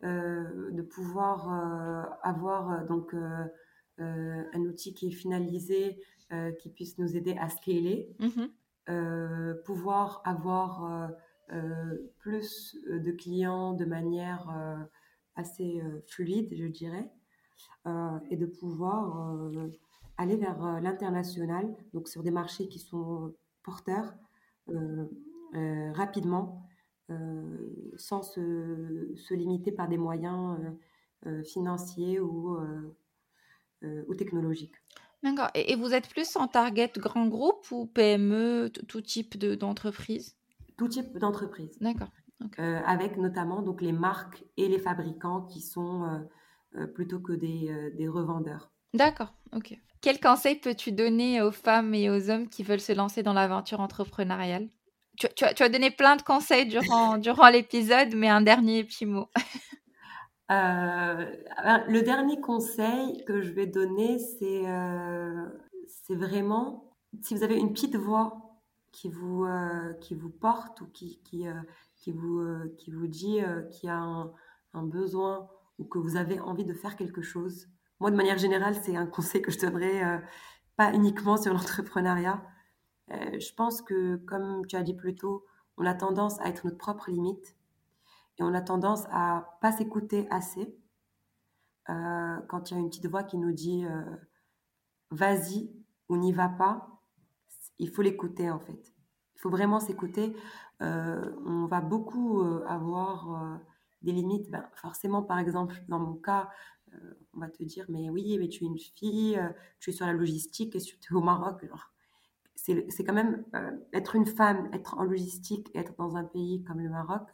de pouvoir avoir donc, un outil qui est finalisé, qui puisse nous aider à scaler. Mmh euh, pouvoir avoir euh, euh, plus de clients de manière assez fluide, je dirais, et de pouvoir aller vers l'international, donc sur des marchés qui sont porteurs rapidement, sans se, se, limiter par des moyens financiers ou, ou technologiques. D'accord. Et, vous êtes plus en target grand groupe ou PME, tout type d'entreprise? Tout type d'entreprise. D'accord. Euh, avec notamment donc les marques et les fabricants qui sont euh, euh, plutôt que des, des revendeurs. D'accord. Ok. Quel conseil peux-tu donner aux femmes et aux hommes qui veulent se lancer dans l'aventure entrepreneuriale? Tu, tu, as, tu, as, donné plein de conseils durant, durant l'épisode, mais un dernier petit mot. Euh, le dernier conseil que je vais donner, c'est euh, c'est vraiment si vous avez une petite voix qui vous euh, qui vous porte ou qui qui qui vous qui vous dit qu'il y a un, besoin ou que vous avez envie de faire quelque chose. Moi, de manière générale, c'est un conseil que je donnerais pas uniquement sur l'entrepreneuriat. je pense que, comme tu as dit plus tôt, on a tendance à être notre propre limite et on a tendance à pas s'écouter assez. Euh, quand il y a une petite voix qui nous dit euh, vas-y ou n'y va pas, il faut l'écouter en fait. Il faut vraiment s'écouter. Euh, on va beaucoup avoir des limites. Ben, forcément, par exemple, dans mon cas, on va te dire mais oui, mais tu es une fille, tu es sur la logistique et tu es au Maroc. C'est quand même être une femme, être en logistique, être dans un pays comme le Maroc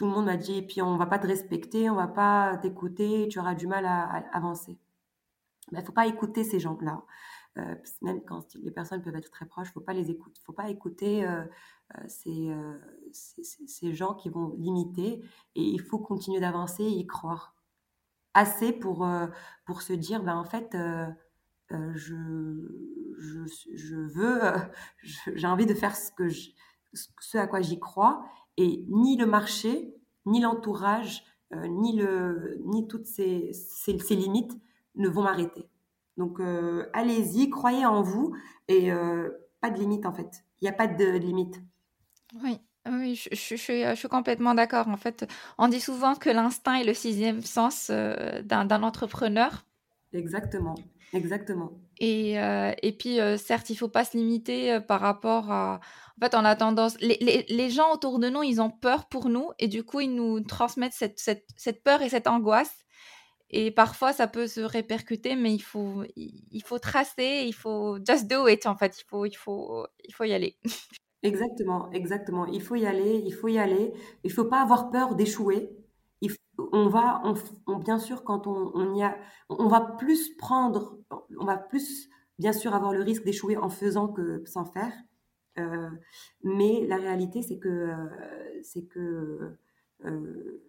tout le monde m'a dit, et puis on va pas te respecter, on va pas t'écouter, tu auras du mal à, avancer. Il ne faut pas écouter ces gens-là. Euh, même quand les personnes peuvent être très proches, faut pas les écouter, faut pas écouter euh, euh, ces, gens qui vont limiter. Et il faut continuer d'avancer et y croire assez pour pour se dire, ben en fait, je, je, veux, j'ai envie de faire ce que je, ce à quoi j'y crois et ni le marché, ni l'entourage, ni, le, ni toutes ces, ces, limites ne vont m'arrêter. Donc euh, allez-y, croyez en vous et euh, pas de limite en fait. Il n'y a pas de limite. Oui. Oui, je, je, je, suis complètement d'accord. En fait, on dit souvent que l'instinct est le sixième sens d'un entrepreneur. Exactement, exactement. Et, et puis, certes, il ne faut pas se limiter par rapport à, en fait, on a tendance. Les, gens autour de nous, ils ont peur pour nous et du coup, ils nous transmettent cette, peur et cette angoisse. Et parfois, ça peut se répercuter, mais il faut, il faut tracer, il faut just do it, en fait. Il faut, il faut, il faut y aller. Exactement, exactement. Il faut y aller, il faut y aller. Il faut pas avoir peur d'échouer. On va, on, bien sûr, quand on, on, y a, on va plus prendre, on va plus, bien sûr, avoir le risque d'échouer en faisant que sans faire. Euh, mais la réalité, c'est que, euh, c'est que euh,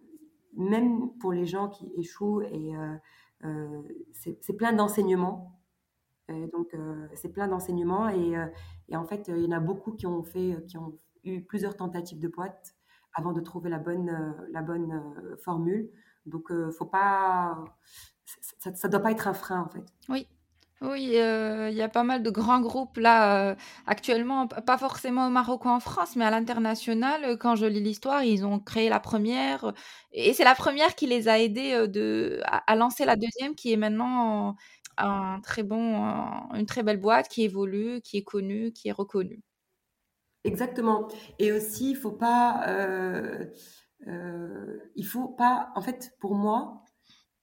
même pour les gens qui échouent, et c'est plein d'enseignements. donc, c'est plein d'enseignements. Et, et, en fait, il y en a beaucoup qui ont, fait, qui ont eu plusieurs tentatives de boîte avant de trouver la bonne, la bonne formule. Donc, faut pas, ça ne doit pas être un frein, en fait. Oui, oui, euh, il y a pas mal de grands groupes là euh, actuellement, pas forcément au Maroc ou en France, mais à l'international. Euh, quand je lis l'histoire, ils ont créé la première, et c'est la première qui les a aidés à, lancer la deuxième, qui est maintenant une très belle boîte qui évolue, qui est connue, qui est reconnue. Exactement. Et aussi, il faut pas, il faut pas, en fait, pour moi,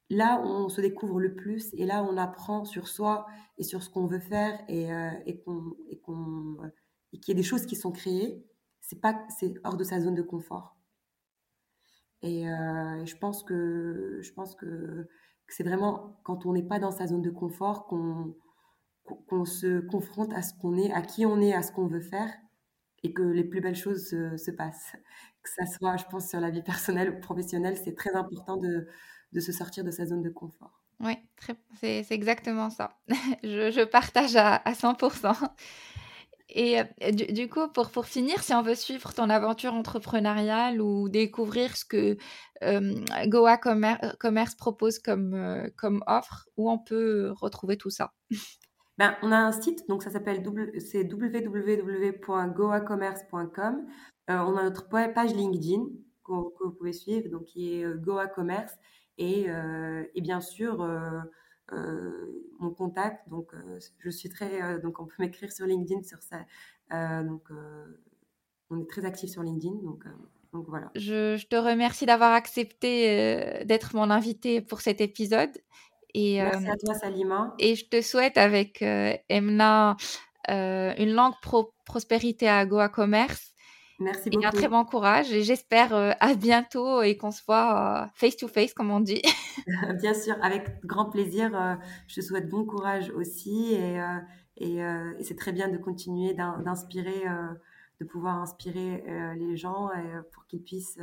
là on se découvre le plus et là on apprend sur soi et sur ce qu'on veut faire et, euh, et qu'il y ait des choses qui sont créées c'est pas c'est hors de sa zone de confort. Et euh, je pense que je pense que, c'est vraiment quand on n'est pas dans sa zone de confort qu'on qu'on se confronte à ce qu'on est à qui on est à ce qu'on veut faire et que les plus belles choses se, se passent. Que ça soit je pense sur la vie personnelle ou professionnelle c'est très important de de se sortir de sa zone de confort. Oui, c'est exactement ça. je, partage à, 100%. Et euh, du, coup, pour, pour finir, si on veut suivre ton aventure entrepreneuriale ou découvrir ce que euh, Goa Commerce, propose comme, euh, comme offre, où on peut retrouver tout ça? Ben, On a un site, donc ça s'appelle www.goacommerce.com. on a notre page LinkedIn que, que, vous pouvez suivre, donc qui est Goa Commerce. Euh, et, bien sûr, euh, euh, mon contact. Donc, je suis très. donc, on peut m'écrire sur LinkedIn sur ça. donc, on est très actif sur LinkedIn. Donc, donc voilà. Je, te remercie d'avoir accepté d'être mon invité pour cet épisode. Et, Merci à toi, Salima. Et je te souhaite avec Emna une longue prospérité à Goa Commerce Merci beaucoup. Et un très bon courage. Et j'espère euh, à bientôt et qu'on se voit euh, face to face, comme on dit. Bien sûr, avec grand plaisir. Euh, je te souhaite bon courage aussi. Et, et, c'est très bien de continuer d'inspirer, de pouvoir inspirer les gens pour qu'ils puissent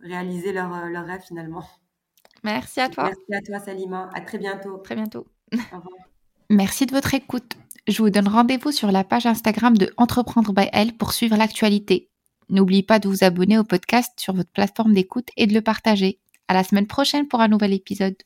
réaliser leurs leur rêves finalement. Merci à toi. Merci à toi, Salima. À très bientôt. Très bientôt. Au revoir. Merci de votre écoute. Je vous donne rendez-vous sur la page Instagram de Entreprendre by Elle pour suivre l'actualité. N'oubliez pas de vous abonner au podcast sur votre plateforme d'écoute et de le partager. À la semaine prochaine pour un nouvel épisode.